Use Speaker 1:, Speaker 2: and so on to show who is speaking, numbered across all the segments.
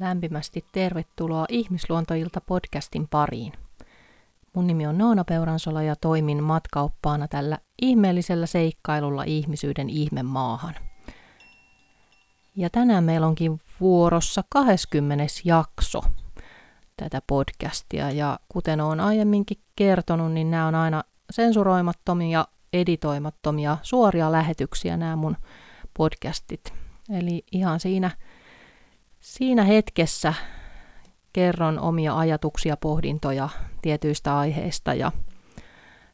Speaker 1: Lämpimästi tervetuloa Ihmisluontoilta podcastin pariin. Mun nimi on Noona Peuransola ja toimin matkaoppaana tällä ihmeellisellä seikkailulla ihmisyyden ihmemaahan. Ja tänään meillä onkin vuorossa 20. jakso tätä podcastia ja kuten olen aiemminkin kertonut, niin nämä on aina sensuroimattomia, editoimattomia, suoria lähetyksiä nämä mun podcastit. Eli ihan siinä Siinä hetkessä kerron omia ajatuksia, pohdintoja tietyistä aiheista ja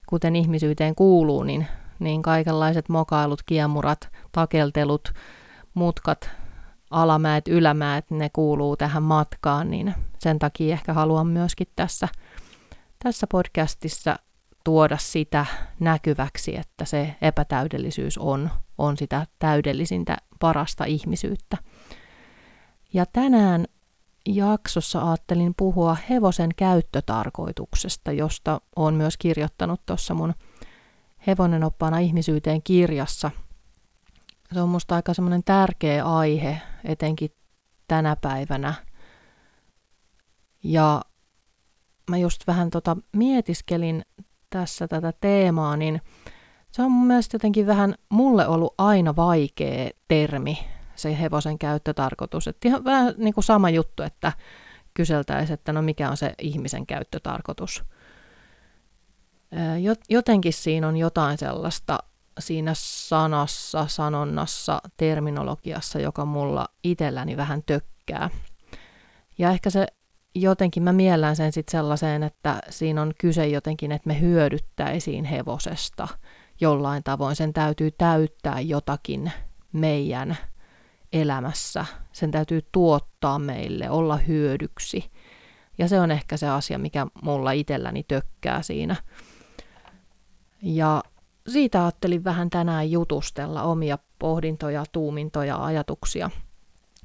Speaker 1: kuten ihmisyyteen kuuluu, niin, niin kaikenlaiset mokailut, kiemurat, takeltelut, mutkat, alamäet, ylämäet, ne kuuluu tähän matkaan, niin sen takia ehkä haluan myöskin tässä, tässä podcastissa tuoda sitä näkyväksi, että se epätäydellisyys on, on sitä täydellisintä, parasta ihmisyyttä. Ja tänään jaksossa ajattelin puhua hevosen käyttötarkoituksesta, josta olen myös kirjoittanut tuossa mun Hevonen oppaana ihmisyyteen kirjassa. Se on musta aika semmoinen tärkeä aihe, etenkin tänä päivänä. Ja mä just vähän tota mietiskelin tässä tätä teemaa, niin se on mun mielestä jotenkin vähän mulle ollut aina vaikea termi, se hevosen käyttötarkoitus. Että ihan vähän niin kuin sama juttu, että kyseltäisiin, että no mikä on se ihmisen käyttötarkoitus. Jotenkin siinä on jotain sellaista siinä sanassa, sanonnassa, terminologiassa, joka mulla itselläni vähän tökkää. Ja ehkä se jotenkin, mä miellän sen sitten sellaiseen, että siinä on kyse jotenkin, että me hyödyttäisiin hevosesta jollain tavoin. Sen täytyy täyttää jotakin meidän elämässä. Sen täytyy tuottaa meille, olla hyödyksi. Ja se on ehkä se asia, mikä mulla itselläni tökkää siinä. Ja siitä ajattelin vähän tänään jutustella omia pohdintoja, tuumintoja, ajatuksia.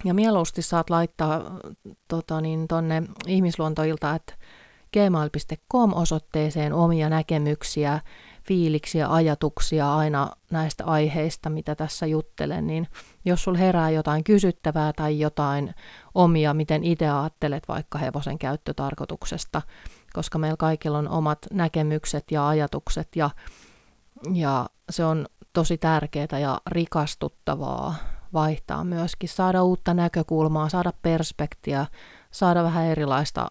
Speaker 1: Ja mieluusti saat laittaa tota niin, tonne ihmisluontoilta, että gmail.com osoitteeseen omia näkemyksiä, fiiliksiä, ajatuksia aina näistä aiheista, mitä tässä juttelen, niin jos sul herää jotain kysyttävää tai jotain omia, miten itse ajattelet vaikka hevosen käyttötarkoituksesta, koska meillä kaikilla on omat näkemykset ja ajatukset ja, ja se on tosi tärkeää ja rikastuttavaa vaihtaa myöskin, saada uutta näkökulmaa, saada perspektiä, saada vähän erilaista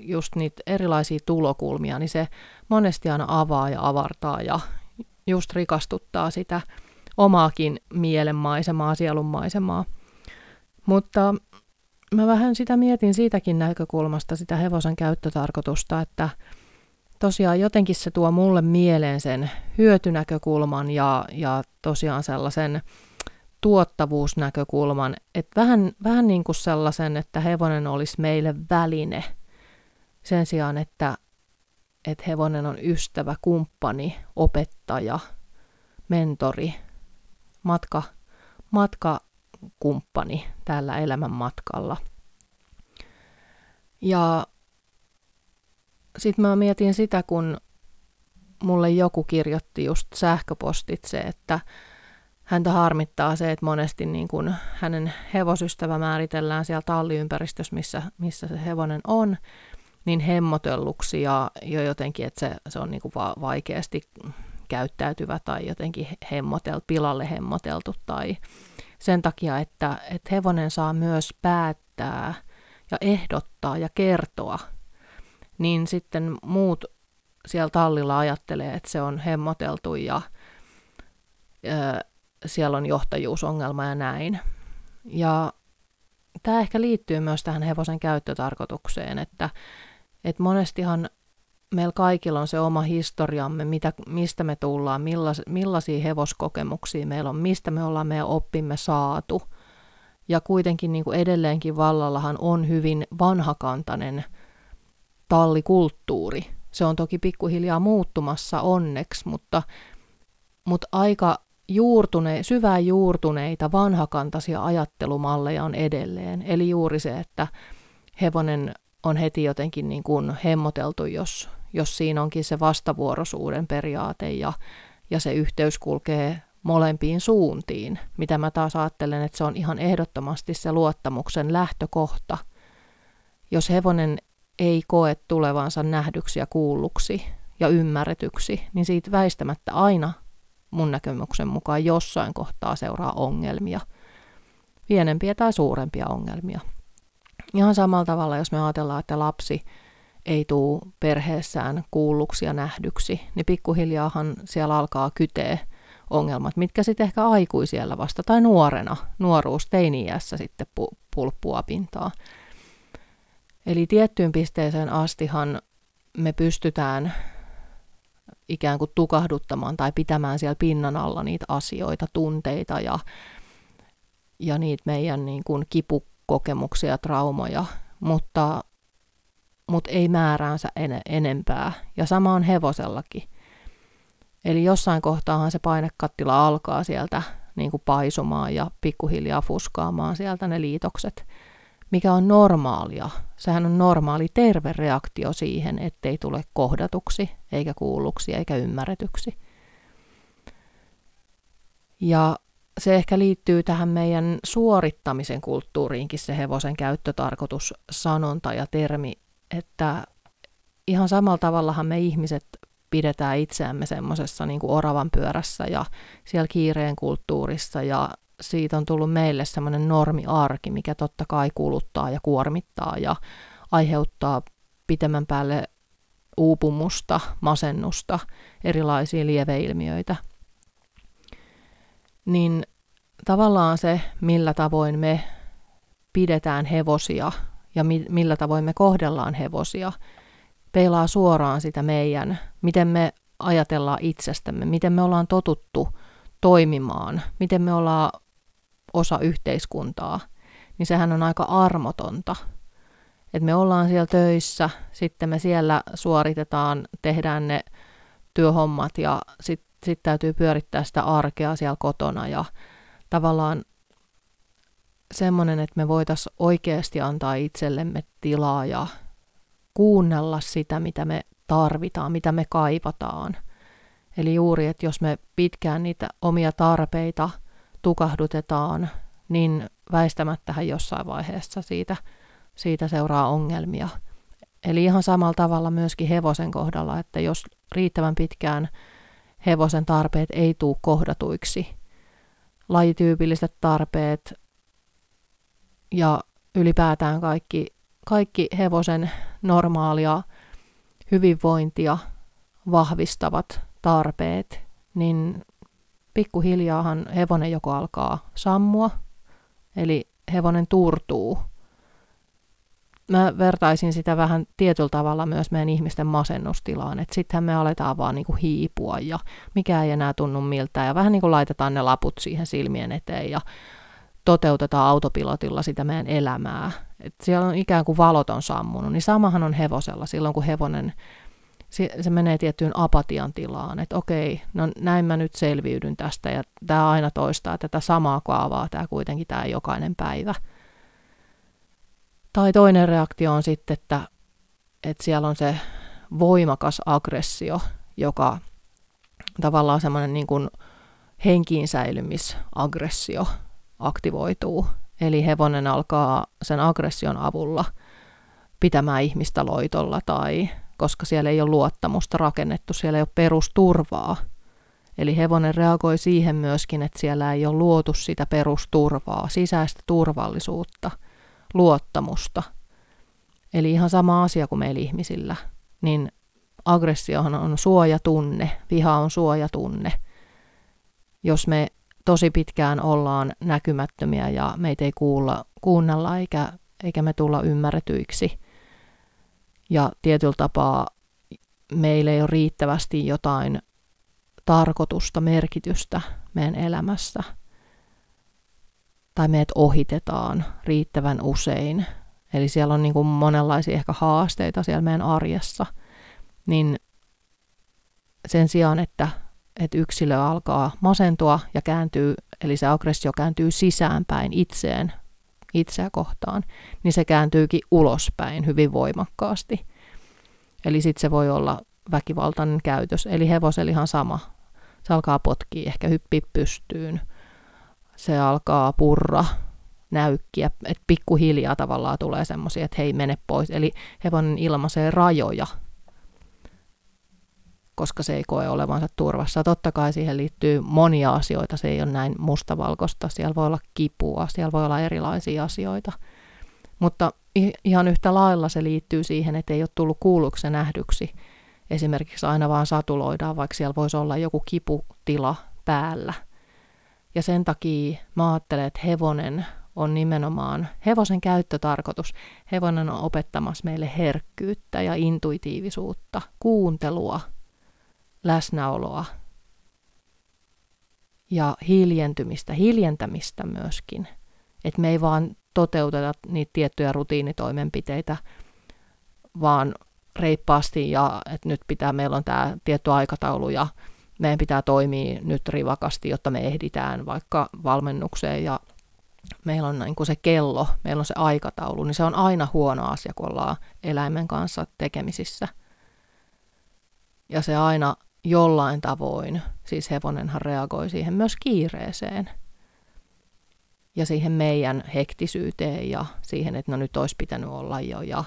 Speaker 1: just niitä erilaisia tulokulmia, niin se monesti aina avaa ja avartaa ja just rikastuttaa sitä omaakin mielenmaisemaa, sielunmaisemaa. Mutta mä vähän sitä mietin siitäkin näkökulmasta, sitä hevosen käyttötarkoitusta, että tosiaan jotenkin se tuo mulle mieleen sen hyötynäkökulman ja, ja tosiaan sellaisen tuottavuusnäkökulman, että vähän, vähän niin kuin sellaisen, että hevonen olisi meille väline – sen sijaan, että, että hevonen on ystävä, kumppani, opettaja, mentori, matka, matkakumppani tällä elämän matkalla. Ja sitten mä mietin sitä, kun mulle joku kirjoitti just sähköpostitse, että häntä harmittaa se, että monesti niin kun hänen hevosystävä määritellään siellä talliympäristössä, missä, missä se hevonen on, niin hemmotelluksi ja jo jotenkin, että se, se on niin kuin va- vaikeasti käyttäytyvä tai jotenkin hemmoteltu, pilalle hemmoteltu tai sen takia, että, että hevonen saa myös päättää ja ehdottaa ja kertoa, niin sitten muut siellä tallilla ajattelee, että se on hemmoteltu ja ö, siellä on johtajuusongelma ja näin. Ja tämä ehkä liittyy myös tähän hevosen käyttötarkoitukseen, että et monestihan meillä kaikilla on se oma historiamme, mitä, mistä me tullaan, millais, millaisia hevoskokemuksia meillä on, mistä me ollaan meidän oppimme saatu. Ja kuitenkin niin kuin edelleenkin vallallahan on hyvin vanhakantainen tallikulttuuri. Se on toki pikkuhiljaa muuttumassa onneksi, mutta, mutta aika juurtune, syvään juurtuneita vanhakantaisia ajattelumalleja on edelleen. Eli juuri se, että hevonen on heti jotenkin niin kuin hemmoteltu, jos, jos siinä onkin se vastavuoroisuuden periaate ja, ja se yhteys kulkee molempiin suuntiin, mitä mä taas ajattelen, että se on ihan ehdottomasti se luottamuksen lähtökohta, jos hevonen ei koe tulevansa nähdyksi ja kuulluksi ja ymmärretyksi, niin siitä väistämättä aina mun näkemyksen mukaan jossain kohtaa seuraa ongelmia, pienempiä tai suurempia ongelmia. Ihan samalla tavalla, jos me ajatellaan, että lapsi ei tule perheessään kuulluksi ja nähdyksi, niin pikkuhiljaahan siellä alkaa kytee ongelmat, mitkä sitten ehkä aikuisiellä vasta tai nuorena, nuoruus, teini-iässä sitten pu- pulppua pintaa. Eli tiettyyn pisteeseen astihan me pystytään ikään kuin tukahduttamaan tai pitämään siellä pinnan alla niitä asioita, tunteita ja, ja niitä meidän niin kuin kipukokemuksia ja traumoja, mutta, mutta ei määräänsä en, enempää. Ja sama on hevosellakin. Eli jossain kohtaahan se painekattila alkaa sieltä niin kuin paisumaan ja pikkuhiljaa fuskaamaan sieltä ne liitokset, mikä on normaalia. Sehän on normaali terve reaktio siihen, ettei tule kohdatuksi, eikä kuulluksi, eikä ymmärretyksi. Ja se ehkä liittyy tähän meidän suorittamisen kulttuuriinkin se hevosen käyttötarkoitus, sanonta ja termi, että ihan samalla tavallahan me ihmiset pidetään itseämme semmoisessa niin oravan pyörässä ja siellä kiireen kulttuurissa ja siitä on tullut meille semmoinen normiarki, mikä totta kai kuluttaa ja kuormittaa ja aiheuttaa pitemmän päälle uupumusta, masennusta, erilaisia lieveilmiöitä. Niin tavallaan se, millä tavoin me pidetään hevosia ja mi- millä tavoin me kohdellaan hevosia, peilaa suoraan sitä meidän, miten me ajatellaan itsestämme, miten me ollaan totuttu toimimaan, miten me ollaan osa yhteiskuntaa, niin sehän on aika armotonta. Että me ollaan siellä töissä, sitten me siellä suoritetaan, tehdään ne työhommat ja sitten sit täytyy pyörittää sitä arkea siellä kotona ja tavallaan semmoinen, että me voitaisiin oikeasti antaa itsellemme tilaa ja kuunnella sitä, mitä me tarvitaan, mitä me kaipataan. Eli juuri, että jos me pitkään niitä omia tarpeita tukahdutetaan, niin väistämättähän jossain vaiheessa siitä, siitä seuraa ongelmia. Eli ihan samalla tavalla myöskin hevosen kohdalla, että jos riittävän pitkään hevosen tarpeet ei tule kohdatuiksi, lajityypilliset tarpeet ja ylipäätään kaikki kaikki hevosen normaalia hyvinvointia vahvistavat tarpeet, niin pikkuhiljaahan hevonen joko alkaa sammua, eli hevonen turtuu. Mä vertaisin sitä vähän tietyllä tavalla myös meidän ihmisten masennustilaan, että sittenhän me aletaan vaan niinku hiipua ja mikä ei enää tunnu miltä ja vähän niin kuin laitetaan ne laput siihen silmien eteen ja toteutetaan autopilotilla sitä meidän elämää. Et siellä on ikään kuin valot on sammunut, niin samahan on hevosella silloin, kun hevonen se, se menee tiettyyn apatian tilaan, että okei, no näin mä nyt selviydyn tästä ja tämä aina toistaa tätä samaa kaavaa, tämä kuitenkin tämä jokainen päivä. Tai toinen reaktio on sitten, että, että siellä on se voimakas aggressio, joka tavallaan semmoinen niin kuin henkiin säilymisaggressio, aktivoituu. Eli hevonen alkaa sen aggression avulla pitämään ihmistä loitolla tai koska siellä ei ole luottamusta rakennettu, siellä ei ole perusturvaa. Eli hevonen reagoi siihen myöskin, että siellä ei ole luotu sitä perusturvaa, sisäistä turvallisuutta, luottamusta. Eli ihan sama asia kuin meillä ihmisillä. Niin aggressiohan on suojatunne, viha on suojatunne. Jos me tosi pitkään ollaan näkymättömiä ja meitä ei kuulla, kuunnella eikä, eikä me tulla ymmärretyiksi. Ja tietyllä tapaa meillä ei ole riittävästi jotain tarkoitusta, merkitystä meidän elämässä. Tai meidät ohitetaan riittävän usein. Eli siellä on niin kuin monenlaisia ehkä haasteita siellä meidän arjessa. Niin sen sijaan, että että yksilö alkaa masentua ja kääntyy, eli se aggressio kääntyy sisäänpäin itseen, itseä kohtaan, niin se kääntyykin ulospäin hyvin voimakkaasti. Eli sitten se voi olla väkivaltainen käytös, eli hevoselihan sama. Se alkaa potkia, ehkä hyppi pystyyn. Se alkaa purra näykkiä, että pikkuhiljaa tavallaan tulee semmoisia, että hei mene pois. Eli hevonen ilmaisee rajoja, koska se ei koe olevansa turvassa. Totta kai siihen liittyy monia asioita, se ei ole näin mustavalkoista, siellä voi olla kipua, siellä voi olla erilaisia asioita. Mutta ihan yhtä lailla se liittyy siihen, että ei ole tullut kuulluksi nähdyksi. Esimerkiksi aina vaan satuloidaan, vaikka siellä voisi olla joku kiputila päällä. Ja sen takia mä ajattelen, että hevonen on nimenomaan hevosen käyttötarkoitus. Hevonen on opettamassa meille herkkyyttä ja intuitiivisuutta, kuuntelua, läsnäoloa ja hiljentymistä, hiljentämistä myöskin. Että me ei vaan toteuteta niitä tiettyjä rutiinitoimenpiteitä, vaan reippaasti ja että nyt pitää, meillä on tämä tietty aikataulu ja meidän pitää toimia nyt rivakasti, jotta me ehditään vaikka valmennukseen ja meillä on niin kuin se kello, meillä on se aikataulu, niin se on aina huono asia, kun ollaan eläimen kanssa tekemisissä. Ja se aina jollain tavoin, siis hevonenhan reagoi siihen myös kiireeseen ja siihen meidän hektisyyteen ja siihen, että no nyt olisi pitänyt olla jo. Ja,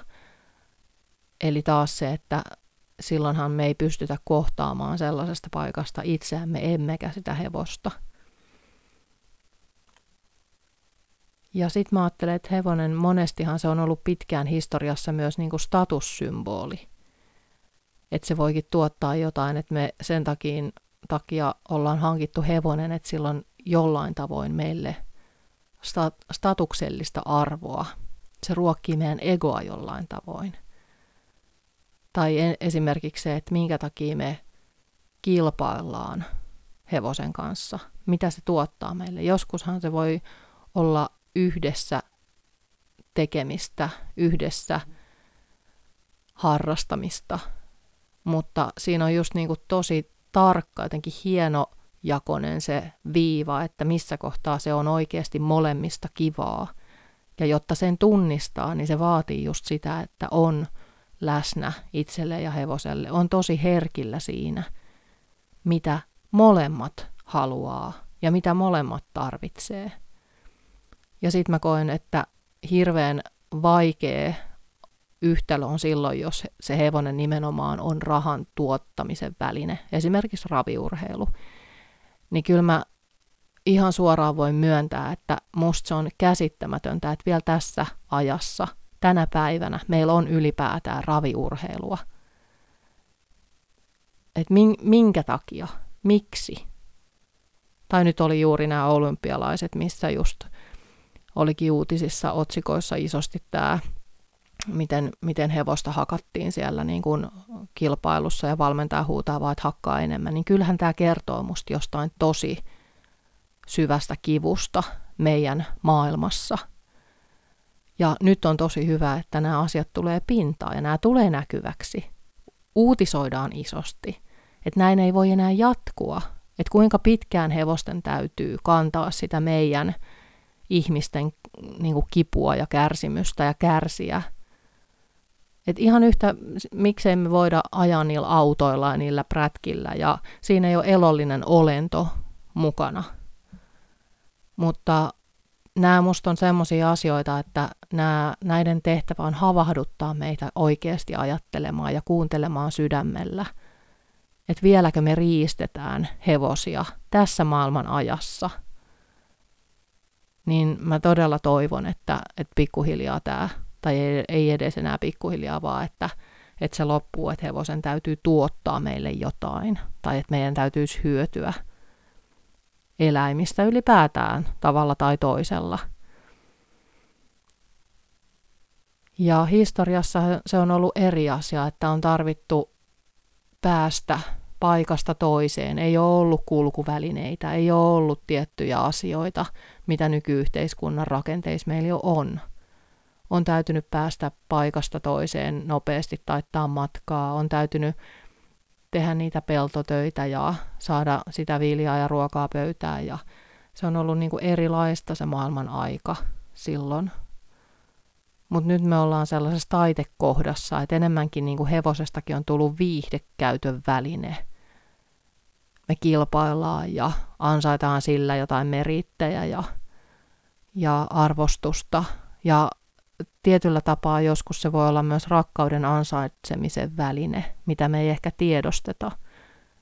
Speaker 1: eli taas se, että silloinhan me ei pystytä kohtaamaan sellaisesta paikasta itseämme, emmekä sitä hevosta. Ja sitten mä ajattelen, että hevonen monestihan se on ollut pitkään historiassa myös niin kuin statussymboli. Että se voikin tuottaa jotain, että me sen takia, takia ollaan hankittu hevonen, että silloin jollain tavoin meille statuksellista arvoa. Se ruokkii meidän egoa jollain tavoin. Tai esimerkiksi se, että minkä takia me kilpaillaan hevosen kanssa, mitä se tuottaa meille. Joskushan se voi olla yhdessä tekemistä, yhdessä harrastamista, mutta siinä on just niin kuin tosi tarkka, jotenkin hieno jakonen se viiva, että missä kohtaa se on oikeasti molemmista kivaa. Ja jotta sen tunnistaa, niin se vaatii just sitä, että on läsnä itselle ja hevoselle, on tosi herkillä siinä, mitä molemmat haluaa ja mitä molemmat tarvitsee. Ja sitten mä koen, että hirveän vaikea yhtälö on silloin, jos se hevonen nimenomaan on rahan tuottamisen väline, esimerkiksi raviurheilu. Niin kyllä mä ihan suoraan voin myöntää, että musta se on käsittämätöntä, että vielä tässä ajassa – tänä päivänä meillä on ylipäätään raviurheilua. Et minkä takia? Miksi? Tai nyt oli juuri nämä olympialaiset, missä just olikin uutisissa otsikoissa isosti tämä, miten, miten hevosta hakattiin siellä niin kuin kilpailussa ja valmentaja huutaa vaan, että hakkaa enemmän. Niin kyllähän tämä kertoo musta jostain tosi syvästä kivusta meidän maailmassa – ja nyt on tosi hyvä, että nämä asiat tulee pintaan ja nämä tulee näkyväksi. Uutisoidaan isosti, että näin ei voi enää jatkua. Että kuinka pitkään hevosten täytyy kantaa sitä meidän ihmisten niin kuin kipua ja kärsimystä ja kärsiä. Et ihan yhtä, miksei me voida ajaa niillä autoilla ja niillä prätkillä ja siinä ei ole elollinen olento mukana. Mutta nämä musta on semmoisia asioita, että nämä, näiden tehtävä on havahduttaa meitä oikeasti ajattelemaan ja kuuntelemaan sydämellä. Että vieläkö me riistetään hevosia tässä maailman ajassa. Niin mä todella toivon, että, että pikkuhiljaa tämä, tai ei, ei edes enää pikkuhiljaa, vaan että, että se loppuu, että hevosen täytyy tuottaa meille jotain, tai että meidän täytyisi hyötyä – eläimistä ylipäätään tavalla tai toisella. Ja historiassa se on ollut eri asia, että on tarvittu päästä paikasta toiseen. Ei ole ollut kulkuvälineitä, ei ole ollut tiettyjä asioita, mitä nykyyhteiskunnan rakenteissa meillä jo on. On täytynyt päästä paikasta toiseen nopeasti taittaa matkaa, on täytynyt tehdä niitä peltotöitä ja saada sitä viljaa ja ruokaa pöytään. Ja se on ollut niin kuin erilaista se maailman aika silloin. Mutta nyt me ollaan sellaisessa taitekohdassa, että enemmänkin niin kuin hevosestakin on tullut viihdekäytön väline. Me kilpaillaan ja ansaitaan sillä jotain merittejä ja, ja arvostusta ja tietyllä tapaa joskus se voi olla myös rakkauden ansaitsemisen väline, mitä me ei ehkä tiedosteta,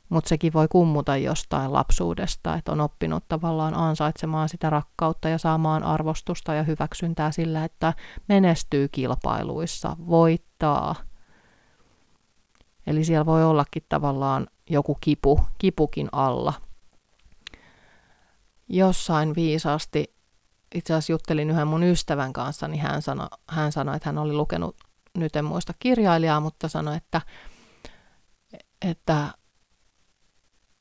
Speaker 1: mutta sekin voi kummuta jostain lapsuudesta, että on oppinut tavallaan ansaitsemaan sitä rakkautta ja saamaan arvostusta ja hyväksyntää sillä, että menestyy kilpailuissa, voittaa. Eli siellä voi ollakin tavallaan joku kipu, kipukin alla. Jossain viisaasti itse asiassa juttelin yhden mun ystävän kanssa, niin hän sanoi, hän sanoi, että hän oli lukenut, nyt en muista kirjailijaa, mutta sanoi, että, että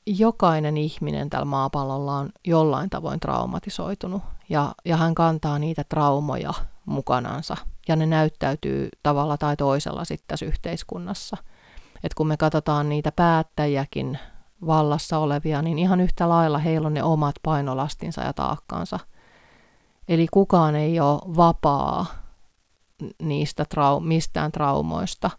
Speaker 1: jokainen ihminen tällä maapallolla on jollain tavoin traumatisoitunut. Ja, ja hän kantaa niitä traumoja mukanansa ja ne näyttäytyy tavalla tai toisella sitten tässä yhteiskunnassa. Et kun me katsotaan niitä päättäjiäkin vallassa olevia, niin ihan yhtä lailla heillä on ne omat painolastinsa ja taakkansa – Eli kukaan ei ole vapaa niistä trau- mistään traumoista,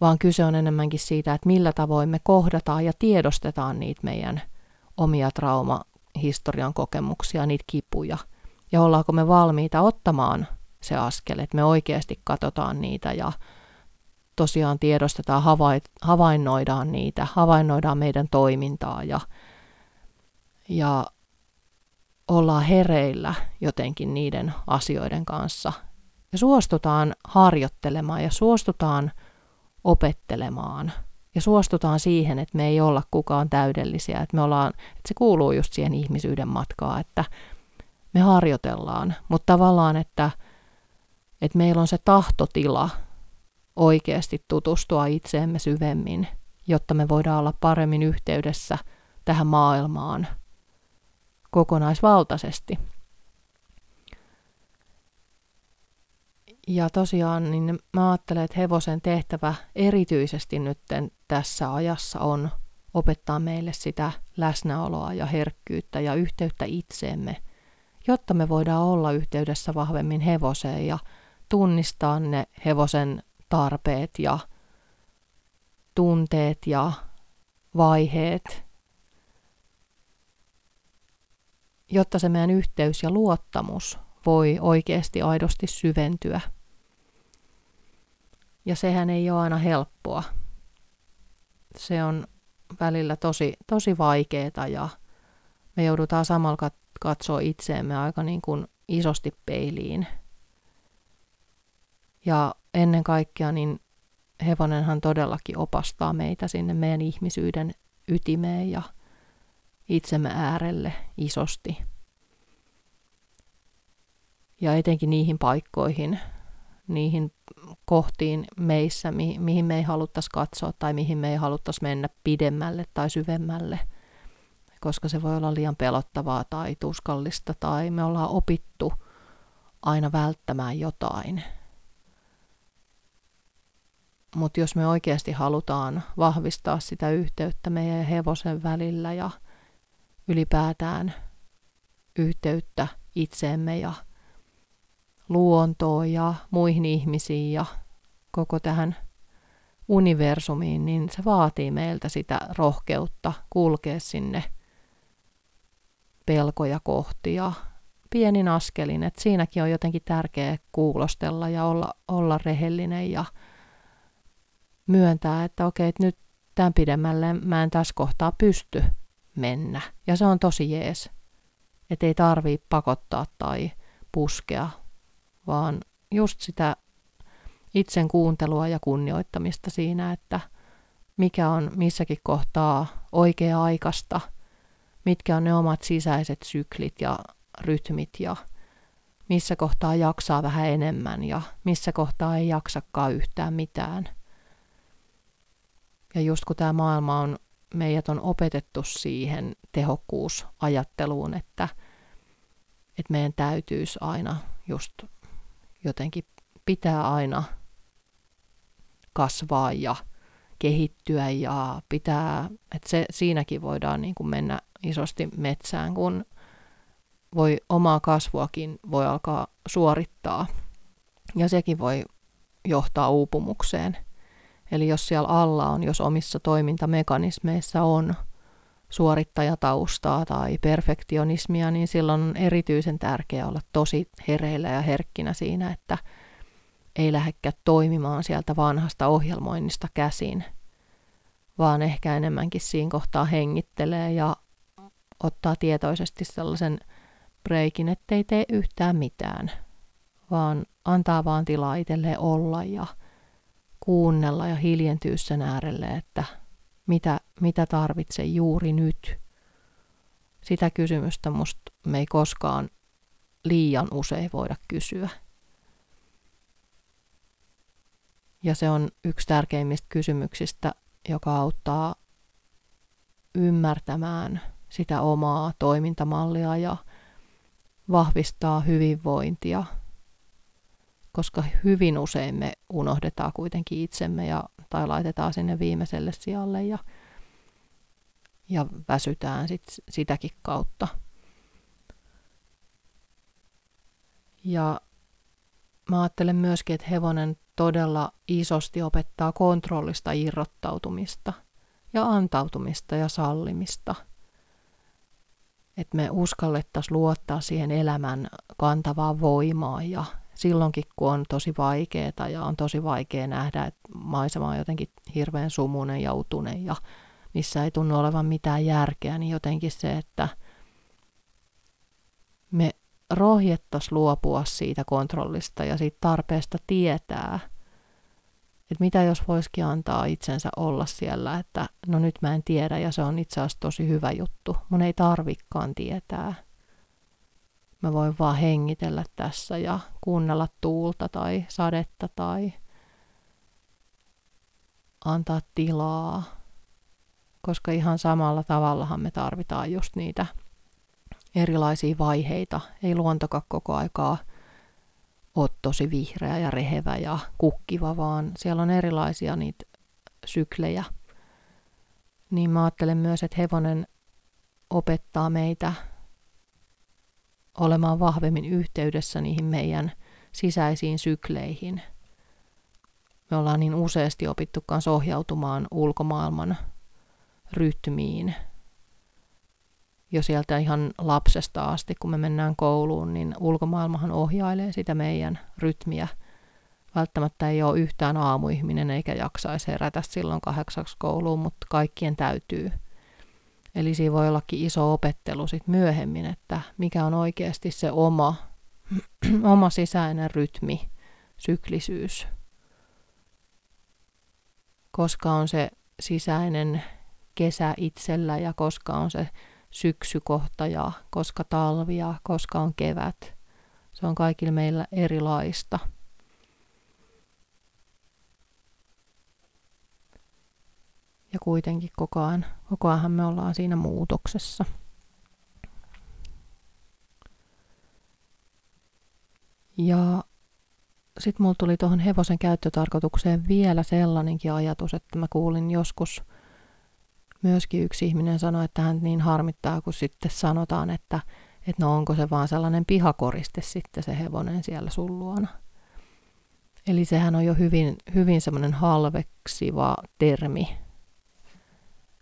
Speaker 1: vaan kyse on enemmänkin siitä, että millä tavoin me kohdataan ja tiedostetaan niitä meidän omia traumahistorian kokemuksia, niitä kipuja. Ja ollaanko me valmiita ottamaan se askel, että me oikeasti katsotaan niitä ja tosiaan tiedostetaan, havainnoidaan niitä, havainnoidaan meidän toimintaa ja, ja ollaan hereillä jotenkin niiden asioiden kanssa. Ja suostutaan harjoittelemaan ja suostutaan opettelemaan. Ja suostutaan siihen, että me ei olla kukaan täydellisiä, että, me ollaan, että se kuuluu just siihen ihmisyyden matkaan, että me harjoitellaan, mutta tavallaan, että, että meillä on se tahtotila oikeasti tutustua itseemme syvemmin, jotta me voidaan olla paremmin yhteydessä tähän maailmaan – kokonaisvaltaisesti. Ja tosiaan niin mä ajattelen, että hevosen tehtävä erityisesti nyt tässä ajassa on opettaa meille sitä läsnäoloa ja herkkyyttä ja yhteyttä itseemme, jotta me voidaan olla yhteydessä vahvemmin hevoseen ja tunnistaa ne hevosen tarpeet ja tunteet ja vaiheet jotta se meidän yhteys ja luottamus voi oikeasti aidosti syventyä. Ja sehän ei ole aina helppoa. Se on välillä tosi, tosi vaikeaa ja me joudutaan samalla katsoa itseemme aika niin kuin isosti peiliin. Ja ennen kaikkea niin hevonenhan todellakin opastaa meitä sinne meidän ihmisyyden ytimeen ja itsemme äärelle isosti. Ja etenkin niihin paikkoihin, niihin kohtiin meissä, mi- mihin me ei haluttaisi katsoa tai mihin me ei haluttaisi mennä pidemmälle tai syvemmälle, koska se voi olla liian pelottavaa tai tuskallista tai me ollaan opittu aina välttämään jotain. Mutta jos me oikeasti halutaan vahvistaa sitä yhteyttä meidän hevosen välillä ja ylipäätään yhteyttä itseemme ja luontoon ja muihin ihmisiin ja koko tähän universumiin, niin se vaatii meiltä sitä rohkeutta kulkea sinne pelkoja kohti ja pienin askelin, että siinäkin on jotenkin tärkeää kuulostella ja olla, olla rehellinen ja myöntää, että okei, että nyt tämän pidemmälle mä en tässä kohtaa pysty mennä. Ja se on tosi jees. Että ei tarvii pakottaa tai puskea, vaan just sitä itsen kuuntelua ja kunnioittamista siinä, että mikä on missäkin kohtaa oikea aikasta, mitkä on ne omat sisäiset syklit ja rytmit ja missä kohtaa jaksaa vähän enemmän ja missä kohtaa ei jaksakaan yhtään mitään. Ja just kun tämä maailma on meidät on opetettu siihen tehokkuusajatteluun, että, että meidän täytyisi aina just jotenkin pitää aina kasvaa ja kehittyä ja pitää, että se, siinäkin voidaan niin kuin mennä isosti metsään, kun voi omaa kasvuakin voi alkaa suorittaa. Ja sekin voi johtaa uupumukseen – Eli jos siellä alla on, jos omissa toimintamekanismeissa on suorittajataustaa tai perfektionismia, niin silloin on erityisen tärkeää olla tosi hereillä ja herkkinä siinä, että ei lähdekään toimimaan sieltä vanhasta ohjelmoinnista käsin, vaan ehkä enemmänkin siinä kohtaa hengittelee ja ottaa tietoisesti sellaisen breikin, ettei tee yhtään mitään, vaan antaa vaan tilaa itselleen olla ja kuunnella ja hiljentyä sen äärelle, että mitä, mitä tarvitsee juuri nyt. Sitä kysymystä musta me ei koskaan liian usein voida kysyä. Ja se on yksi tärkeimmistä kysymyksistä, joka auttaa ymmärtämään sitä omaa toimintamallia ja vahvistaa hyvinvointia, koska hyvin usein me unohdetaan kuitenkin itsemme ja, tai laitetaan sinne viimeiselle sijalle ja, ja väsytään sit, sitäkin kautta. Ja mä ajattelen myöskin, että hevonen todella isosti opettaa kontrollista irrottautumista ja antautumista ja sallimista. Että me uskallettaisiin luottaa siihen elämän kantavaan voimaan ja silloinkin, kun on tosi vaikeaa ja on tosi vaikea nähdä, että maisema on jotenkin hirveän sumunen ja utunen ja missä ei tunnu olevan mitään järkeä, niin jotenkin se, että me rohjettaisiin luopua siitä kontrollista ja siitä tarpeesta tietää, että mitä jos voisikin antaa itsensä olla siellä, että no nyt mä en tiedä ja se on itse asiassa tosi hyvä juttu. Mun ei tarvikkaan tietää. Mä voin vaan hengitellä tässä ja kuunnella tuulta tai sadetta tai antaa tilaa, koska ihan samalla tavallahan me tarvitaan just niitä erilaisia vaiheita. Ei luontoka koko aikaa ole tosi vihreä ja rehevä ja kukkiva, vaan siellä on erilaisia niitä syklejä. Niin mä ajattelen myös, että hevonen opettaa meitä olemaan vahvemmin yhteydessä niihin meidän sisäisiin sykleihin. Me ollaan niin useasti opittu kanssa ohjautumaan ulkomaailman rytmiin. Jo sieltä ihan lapsesta asti, kun me mennään kouluun, niin ulkomaailmahan ohjailee sitä meidän rytmiä. Välttämättä ei ole yhtään aamuihminen eikä jaksaisi herätä silloin kahdeksaksi kouluun, mutta kaikkien täytyy – Eli siinä voi ollakin iso opettelu sit myöhemmin, että mikä on oikeasti se oma, oma sisäinen rytmi, syklisyys. Koska on se sisäinen kesä itsellä ja koska on se syksykohta ja koska talvia, koska on kevät. Se on kaikilla meillä erilaista. Ja kuitenkin koko ajan, koko ajan me ollaan siinä muutoksessa. Ja sitten mulla tuli tuohon hevosen käyttötarkoitukseen vielä sellainenkin ajatus, että mä kuulin joskus myöskin yksi ihminen sanoi, että hän niin harmittaa, kun sitten sanotaan, että, että no onko se vaan sellainen pihakoriste sitten se hevonen siellä sun luona. Eli sehän on jo hyvin, hyvin semmoinen halveksiva termi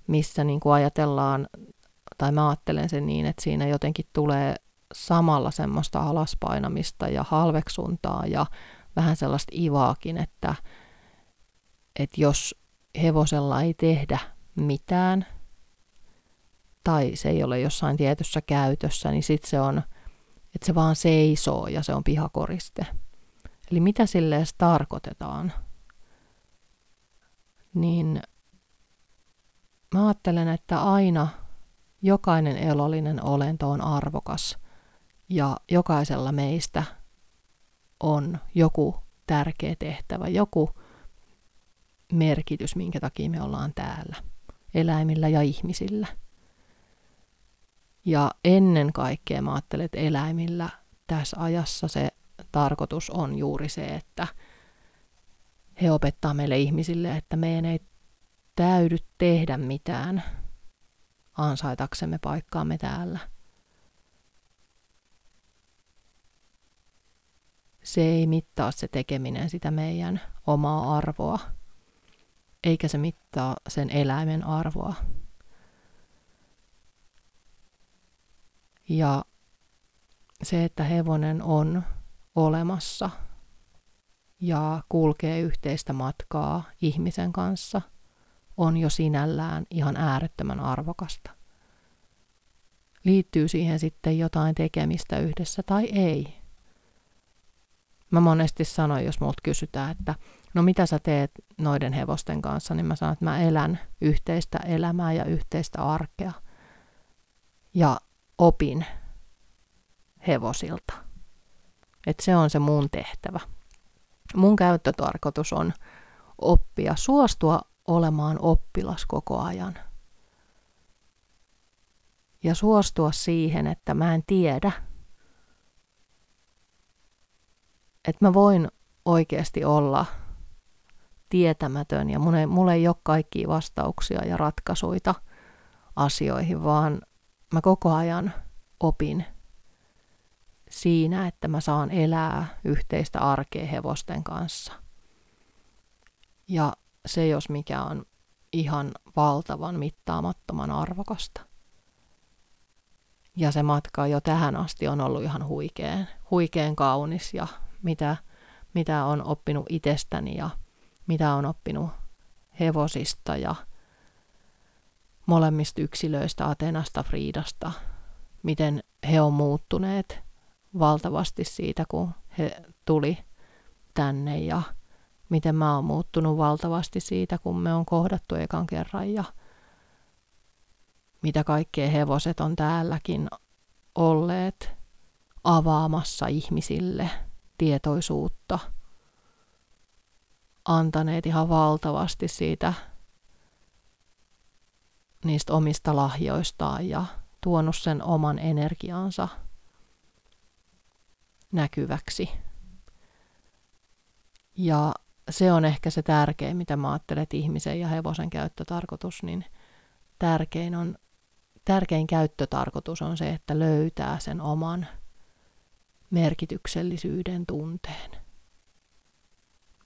Speaker 1: missä niin kuin ajatellaan, tai mä ajattelen sen niin, että siinä jotenkin tulee samalla semmoista alaspainamista ja halveksuntaa ja vähän sellaista ivaakin, että, että jos hevosella ei tehdä mitään tai se ei ole jossain tietyssä käytössä, niin sitten se on, että se vaan seisoo ja se on pihakoriste. Eli mitä sille tarkoitetaan? Niin Mä ajattelen, että aina jokainen elollinen olento on arvokas ja jokaisella meistä on joku tärkeä tehtävä, joku merkitys, minkä takia me ollaan täällä, eläimillä ja ihmisillä. Ja ennen kaikkea mä ajattelen, että eläimillä tässä ajassa se tarkoitus on juuri se, että he opettaa meille ihmisille, että meidän ei täydy tehdä mitään ansaitaksemme paikkaamme täällä. Se ei mittaa se tekeminen sitä meidän omaa arvoa, eikä se mittaa sen eläimen arvoa. Ja se, että hevonen on olemassa ja kulkee yhteistä matkaa ihmisen kanssa, on jo sinällään ihan äärettömän arvokasta. Liittyy siihen sitten jotain tekemistä yhdessä tai ei. Mä monesti sanoin, jos multa kysytään, että no mitä sä teet noiden hevosten kanssa, niin mä sanon, että mä elän yhteistä elämää ja yhteistä arkea. Ja opin hevosilta. Että se on se mun tehtävä. Mun käyttötarkoitus on oppia, suostua olemaan oppilas koko ajan. Ja suostua siihen, että mä en tiedä. Että mä voin oikeasti olla tietämätön ja mulle, mulle ei ole kaikkia vastauksia ja ratkaisuja asioihin, vaan mä koko ajan opin siinä, että mä saan elää yhteistä arkea hevosten kanssa. Ja se jos mikä on ihan valtavan mittaamattoman arvokasta. Ja se matka jo tähän asti on ollut ihan huikeen, huikeen kaunis ja mitä, mitä on oppinut itsestäni ja mitä on oppinut hevosista ja molemmista yksilöistä, Atenasta, Friidasta, miten he on muuttuneet valtavasti siitä, kun he tuli tänne ja miten mä oon muuttunut valtavasti siitä, kun me on kohdattu ekan kerran ja mitä kaikkea hevoset on täälläkin olleet avaamassa ihmisille tietoisuutta, antaneet ihan valtavasti siitä niistä omista lahjoistaan ja tuonut sen oman energiansa näkyväksi. Ja se on ehkä se tärkein, mitä mä ajattelen, että ihmisen ja hevosen käyttötarkoitus, niin tärkein, on, tärkein käyttötarkoitus on se, että löytää sen oman merkityksellisyyden tunteen.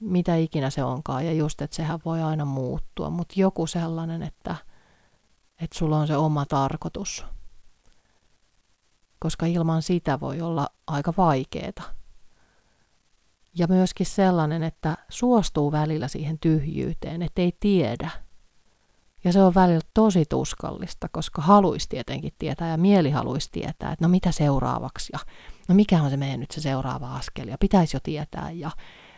Speaker 1: Mitä ikinä se onkaan, ja just, että sehän voi aina muuttua, mutta joku sellainen, että, että sulla on se oma tarkoitus. Koska ilman sitä voi olla aika vaikeeta ja myöskin sellainen, että suostuu välillä siihen tyhjyyteen, ettei tiedä. Ja se on välillä tosi tuskallista, koska haluaisi tietenkin tietää ja mieli haluaisi tietää, että no mitä seuraavaksi ja no mikä on se meidän nyt se seuraava askel ja pitäisi jo tietää. Ja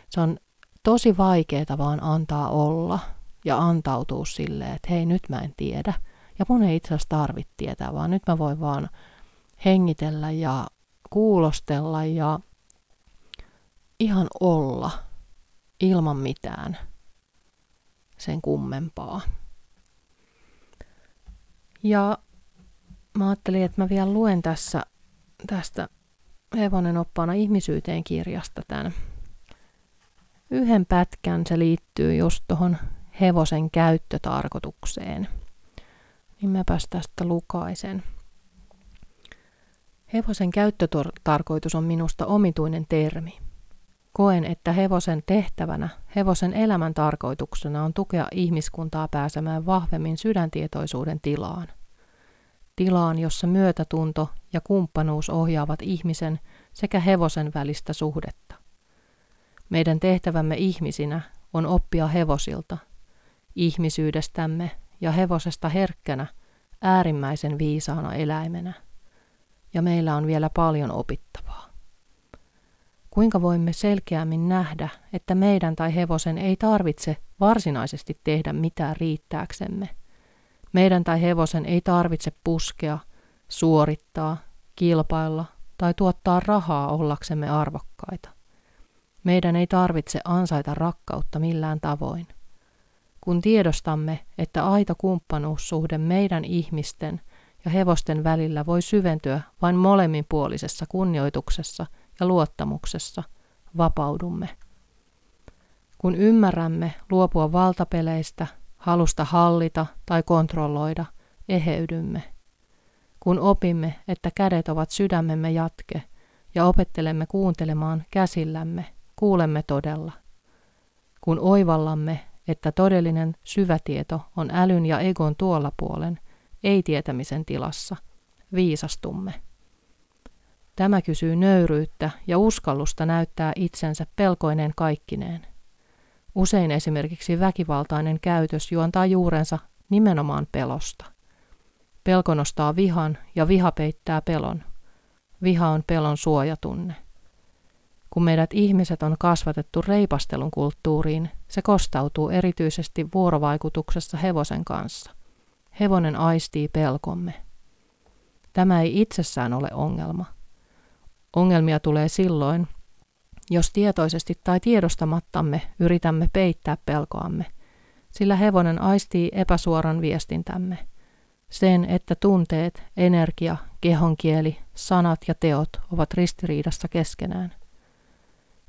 Speaker 1: se on tosi vaikeaa vaan antaa olla ja antautua silleen, että hei nyt mä en tiedä. Ja mun ei itse asiassa tarvitse tietää, vaan nyt mä voin vaan hengitellä ja kuulostella ja ihan olla ilman mitään sen kummempaa. Ja mä ajattelin, että mä vielä luen tässä tästä Hevonen oppaana ihmisyyteen kirjasta tämän yhden pätkän. Se liittyy just tuohon hevosen käyttötarkoitukseen. Niin mäpäs tästä lukaisen. Hevosen käyttötarkoitus on minusta omituinen termi. Koen, että hevosen tehtävänä, hevosen elämän tarkoituksena on tukea ihmiskuntaa pääsemään vahvemmin sydäntietoisuuden tilaan. Tilaan, jossa myötätunto ja kumppanuus ohjaavat ihmisen sekä hevosen välistä suhdetta. Meidän tehtävämme ihmisinä on oppia hevosilta, ihmisyydestämme ja hevosesta herkkänä, äärimmäisen viisaana eläimenä. Ja meillä on vielä paljon opittavaa. Kuinka voimme selkeämmin nähdä, että meidän tai hevosen ei tarvitse varsinaisesti tehdä mitään riittääksemme? Meidän tai hevosen ei tarvitse puskea, suorittaa, kilpailla tai tuottaa rahaa ollaksemme arvokkaita. Meidän ei tarvitse ansaita rakkautta millään tavoin. Kun tiedostamme, että aito kumppanuussuhde meidän ihmisten ja hevosten välillä voi syventyä vain molemminpuolisessa kunnioituksessa – ja luottamuksessa vapaudumme. Kun ymmärrämme luopua valtapeleistä, halusta hallita tai kontrolloida, eheydymme. Kun opimme, että kädet ovat sydämemme jatke ja opettelemme kuuntelemaan käsillämme, kuulemme todella. Kun oivallamme, että todellinen syvätieto on älyn ja egon tuolla puolen, ei tietämisen tilassa, viisastumme. Tämä kysyy nöyryyttä ja uskallusta näyttää itsensä pelkoineen kaikkineen. Usein esimerkiksi väkivaltainen käytös juontaa juurensa nimenomaan pelosta. Pelko nostaa vihan ja viha peittää pelon. Viha on pelon suojatunne. Kun meidät ihmiset on kasvatettu reipastelun kulttuuriin, se kostautuu erityisesti vuorovaikutuksessa hevosen kanssa. Hevonen aistii pelkomme. Tämä ei itsessään ole ongelma. Ongelmia tulee silloin, jos tietoisesti tai tiedostamattamme yritämme peittää pelkoamme, sillä hevonen aistii epäsuoran viestintämme. Sen, että tunteet, energia, kehonkieli, sanat ja teot ovat ristiriidassa keskenään.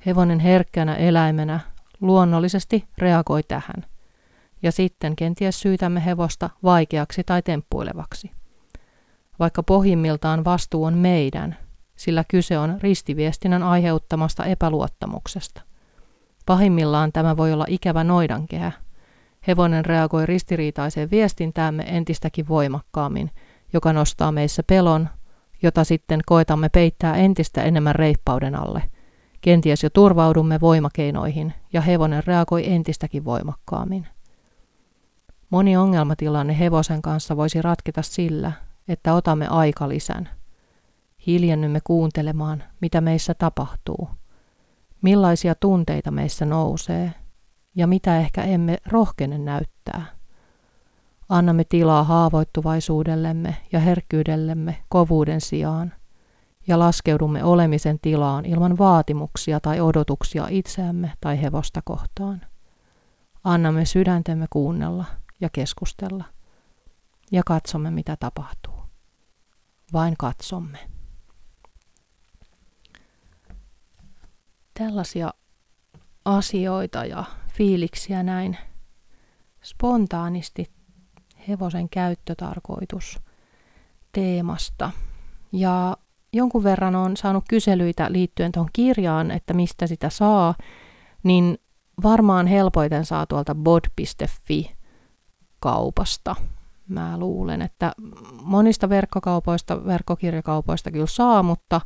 Speaker 1: Hevonen herkkänä eläimenä luonnollisesti reagoi tähän, ja sitten kenties syytämme hevosta vaikeaksi tai temppuilevaksi. Vaikka pohjimmiltaan vastuu on meidän, sillä kyse on ristiviestinnän aiheuttamasta epäluottamuksesta. Pahimmillaan tämä voi olla ikävä noidankehä. Hevonen reagoi ristiriitaiseen viestintäämme entistäkin voimakkaammin, joka nostaa meissä pelon, jota sitten koetamme peittää entistä enemmän reippauden alle. Kenties jo turvaudumme voimakeinoihin ja hevonen reagoi entistäkin voimakkaammin. Moni ongelmatilanne hevosen kanssa voisi ratketa sillä, että otamme aikalisän – hiljennymme kuuntelemaan, mitä meissä tapahtuu, millaisia tunteita meissä nousee ja mitä ehkä emme rohkene näyttää. Annamme tilaa haavoittuvaisuudellemme ja herkkyydellemme kovuuden sijaan ja laskeudumme olemisen tilaan ilman vaatimuksia tai odotuksia itseämme tai hevosta kohtaan. Annamme sydäntemme kuunnella ja keskustella ja katsomme, mitä tapahtuu. Vain katsomme. Tällaisia asioita ja fiiliksiä näin spontaanisti hevosen käyttötarkoitus teemasta. Ja jonkun verran on saanut kyselyitä liittyen tuohon kirjaan, että mistä sitä saa, niin varmaan helpoiten saa tuolta bod.fi kaupasta. Mä luulen, että monista verkkokaupoista, verkkokirjakaupoista kyllä saa, mutta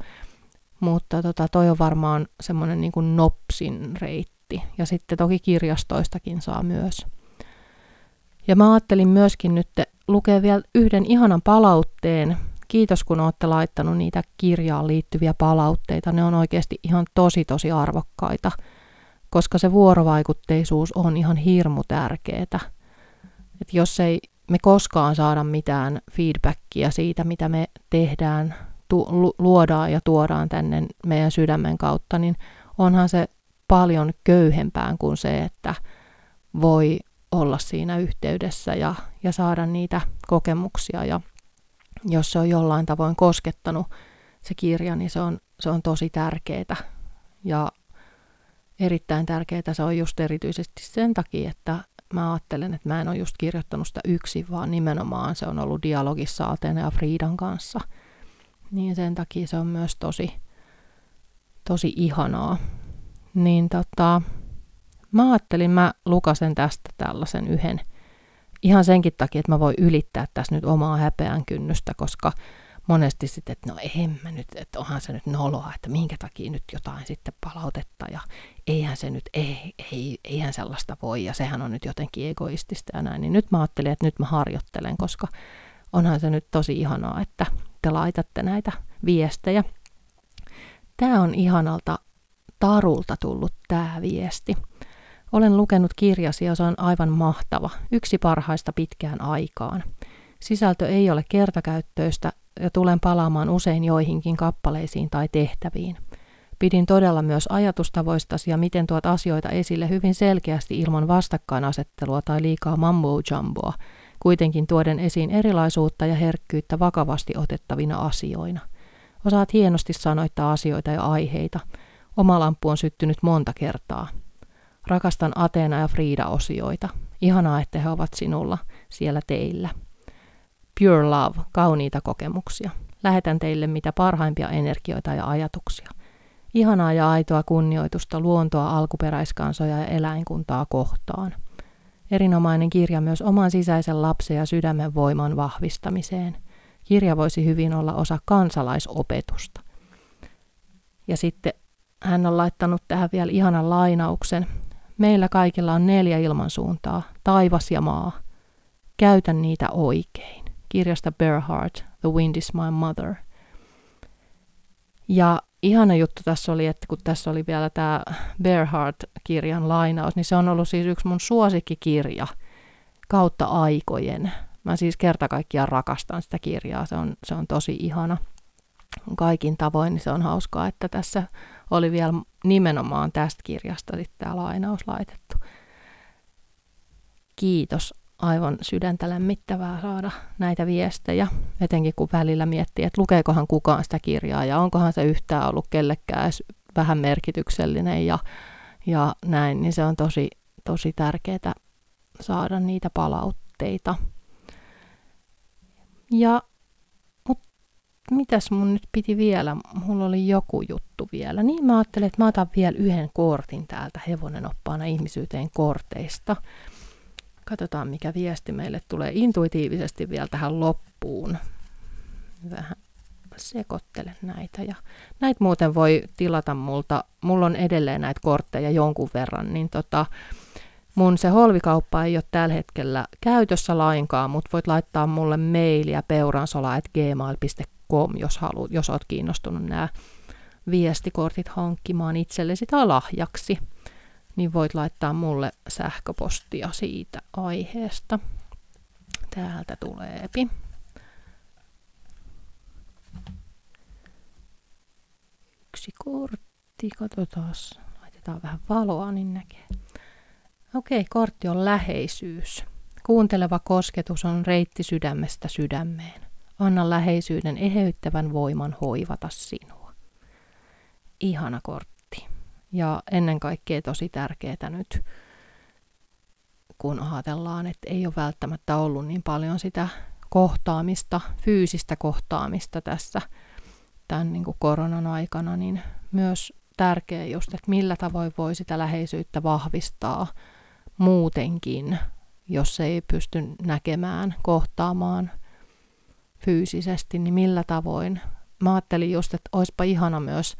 Speaker 1: mutta tota, toi on varmaan semmoinen niin kuin nopsin reitti. Ja sitten toki kirjastoistakin saa myös. Ja mä ajattelin myöskin nyt lukea vielä yhden ihanan palautteen. Kiitos kun olette laittanut niitä kirjaan liittyviä palautteita. Ne on oikeasti ihan tosi tosi arvokkaita, koska se vuorovaikutteisuus on ihan hirmu tärkeää. Et jos ei me koskaan saada mitään feedbackia siitä, mitä me tehdään tu- luodaan ja tuodaan tänne meidän sydämen kautta, niin onhan se paljon köyhempään kuin se, että voi olla siinä yhteydessä ja, ja saada niitä kokemuksia. Ja jos se on jollain tavoin koskettanut se kirja, niin se on, se on tosi tärkeää. Ja erittäin tärkeää se on just erityisesti sen takia, että mä ajattelen, että mä en ole just kirjoittanut sitä yksin, vaan nimenomaan se on ollut dialogissa Atena ja Friidan kanssa – niin sen takia se on myös tosi, tosi ihanaa. Niin tota, mä ajattelin, mä lukasen tästä tällaisen yhden ihan senkin takia, että mä voin ylittää tässä nyt omaa häpeän kynnystä, koska monesti sitten, että no en mä nyt, että onhan se nyt noloa, että minkä takia nyt jotain sitten palautetta ja eihän se nyt, ei, ei, eihän sellaista voi ja sehän on nyt jotenkin egoistista ja näin, niin nyt mä ajattelin, että nyt mä harjoittelen, koska onhan se nyt tosi ihanaa, että te laitatte näitä viestejä. Tämä on ihanalta Tarulta tullut tämä viesti. Olen lukenut kirjasi ja se on aivan mahtava, yksi parhaista pitkään aikaan. Sisältö ei ole kertakäyttöistä ja tulen palaamaan usein joihinkin kappaleisiin tai tehtäviin. Pidin todella myös ajatustavoistasi ja miten tuot asioita esille hyvin selkeästi ilman vastakkainasettelua tai liikaa mambo jumboa, kuitenkin tuoden esiin erilaisuutta ja herkkyyttä vakavasti otettavina asioina. Osaat hienosti sanoittaa asioita ja aiheita. Oma lamppu on syttynyt monta kertaa. Rakastan Ateena ja Frida-osioita. Ihanaa, että he ovat sinulla, siellä teillä. Pure love, kauniita kokemuksia. Lähetän teille mitä parhaimpia energioita ja ajatuksia. Ihanaa ja aitoa kunnioitusta luontoa, alkuperäiskansoja ja eläinkuntaa kohtaan – Erinomainen kirja myös oman sisäisen lapsen ja sydämen voiman vahvistamiseen. Kirja voisi hyvin olla osa kansalaisopetusta. Ja sitten hän on laittanut tähän vielä ihanan lainauksen. Meillä kaikilla on neljä ilmansuuntaa, taivas ja maa. Käytä niitä oikein. Kirjasta Bearheart, The Wind is my mother. Ja ihana juttu tässä oli, että kun tässä oli vielä tämä Bearheart-kirjan lainaus, niin se on ollut siis yksi mun suosikkikirja kautta aikojen. Mä siis kerta kaikkiaan rakastan sitä kirjaa, se on, se on tosi ihana kaikin tavoin, niin se on hauskaa, että tässä oli vielä nimenomaan tästä kirjasta sitten tämä lainaus laitettu. Kiitos, aivan sydäntä lämmittävää saada näitä viestejä, etenkin kun välillä miettii, että lukeekohan kukaan sitä kirjaa ja onkohan se yhtään ollut kellekään edes vähän merkityksellinen ja, ja näin, niin se on tosi, tosi tärkeää saada niitä palautteita. Ja mitäs mun nyt piti vielä? Mulla oli joku juttu vielä. Niin mä ajattelin, että mä otan vielä yhden kortin täältä hevonen oppaana ihmisyyteen korteista. Katsotaan, mikä viesti meille tulee intuitiivisesti vielä tähän loppuun. Vähän sekoittelen näitä. Ja näitä muuten voi tilata multa. Mulla on edelleen näitä kortteja jonkun verran, niin tota, Mun se holvikauppa ei ole tällä hetkellä käytössä lainkaan, mutta voit laittaa mulle mailia peuransola.gmail.com, jos, haluat, jos oot kiinnostunut nämä viestikortit hankkimaan itsellesi tai lahjaksi, niin voit laittaa mulle sähköpostia siitä aiheesta. Täältä tuleepi. Yksi kortti, katsotaan, laitetaan vähän valoa, niin näkee. Okei, kortti on läheisyys. Kuunteleva kosketus on reitti sydämestä sydämeen. Anna läheisyyden eheyttävän voiman hoivata sinua. Ihana kortti. Ja ennen kaikkea tosi tärkeää nyt, kun ajatellaan, että ei ole välttämättä ollut niin paljon sitä kohtaamista, fyysistä kohtaamista tässä tämän niin kuin koronan aikana, niin myös tärkeä just, että millä tavoin voi sitä läheisyyttä vahvistaa – muutenkin, jos ei pysty näkemään, kohtaamaan fyysisesti, niin millä tavoin. Mä ajattelin just, että olisipa ihana myös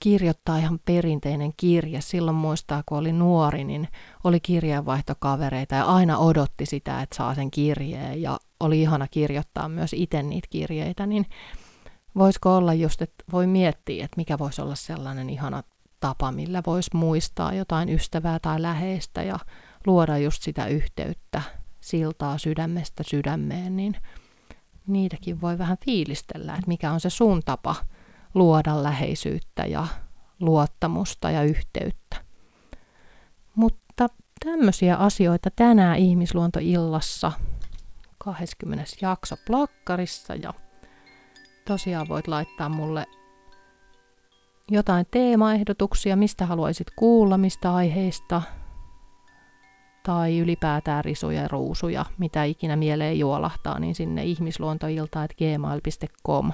Speaker 1: kirjoittaa ihan perinteinen kirje. Silloin muistaa, kun oli nuori, niin oli kirjeenvaihtokavereita ja aina odotti sitä, että saa sen kirjeen ja oli ihana kirjoittaa myös itse niitä kirjeitä, niin voisiko olla just, että voi miettiä, että mikä voisi olla sellainen ihana tapa, millä voisi muistaa jotain ystävää tai läheistä ja luoda just sitä yhteyttä, siltaa sydämestä sydämeen, niin niitäkin voi vähän fiilistellä, että mikä on se sun tapa luoda läheisyyttä ja luottamusta ja yhteyttä. Mutta tämmöisiä asioita tänään ihmisluontoillassa 20. jakso plakkarissa ja tosiaan voit laittaa mulle jotain teemaehdotuksia, mistä haluaisit kuulla, mistä aiheista, tai ylipäätään risuja ja ruusuja, mitä ikinä mieleen juolahtaa, niin sinne ihmisluontoilta.gmail.com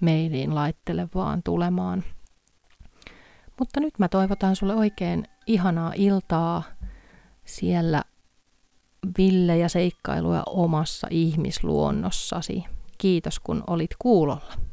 Speaker 1: mailiin laittele vaan tulemaan. Mutta nyt mä toivotan sulle oikein ihanaa iltaa siellä villejä seikkailuja omassa ihmisluonnossasi. Kiitos kun olit kuulolla.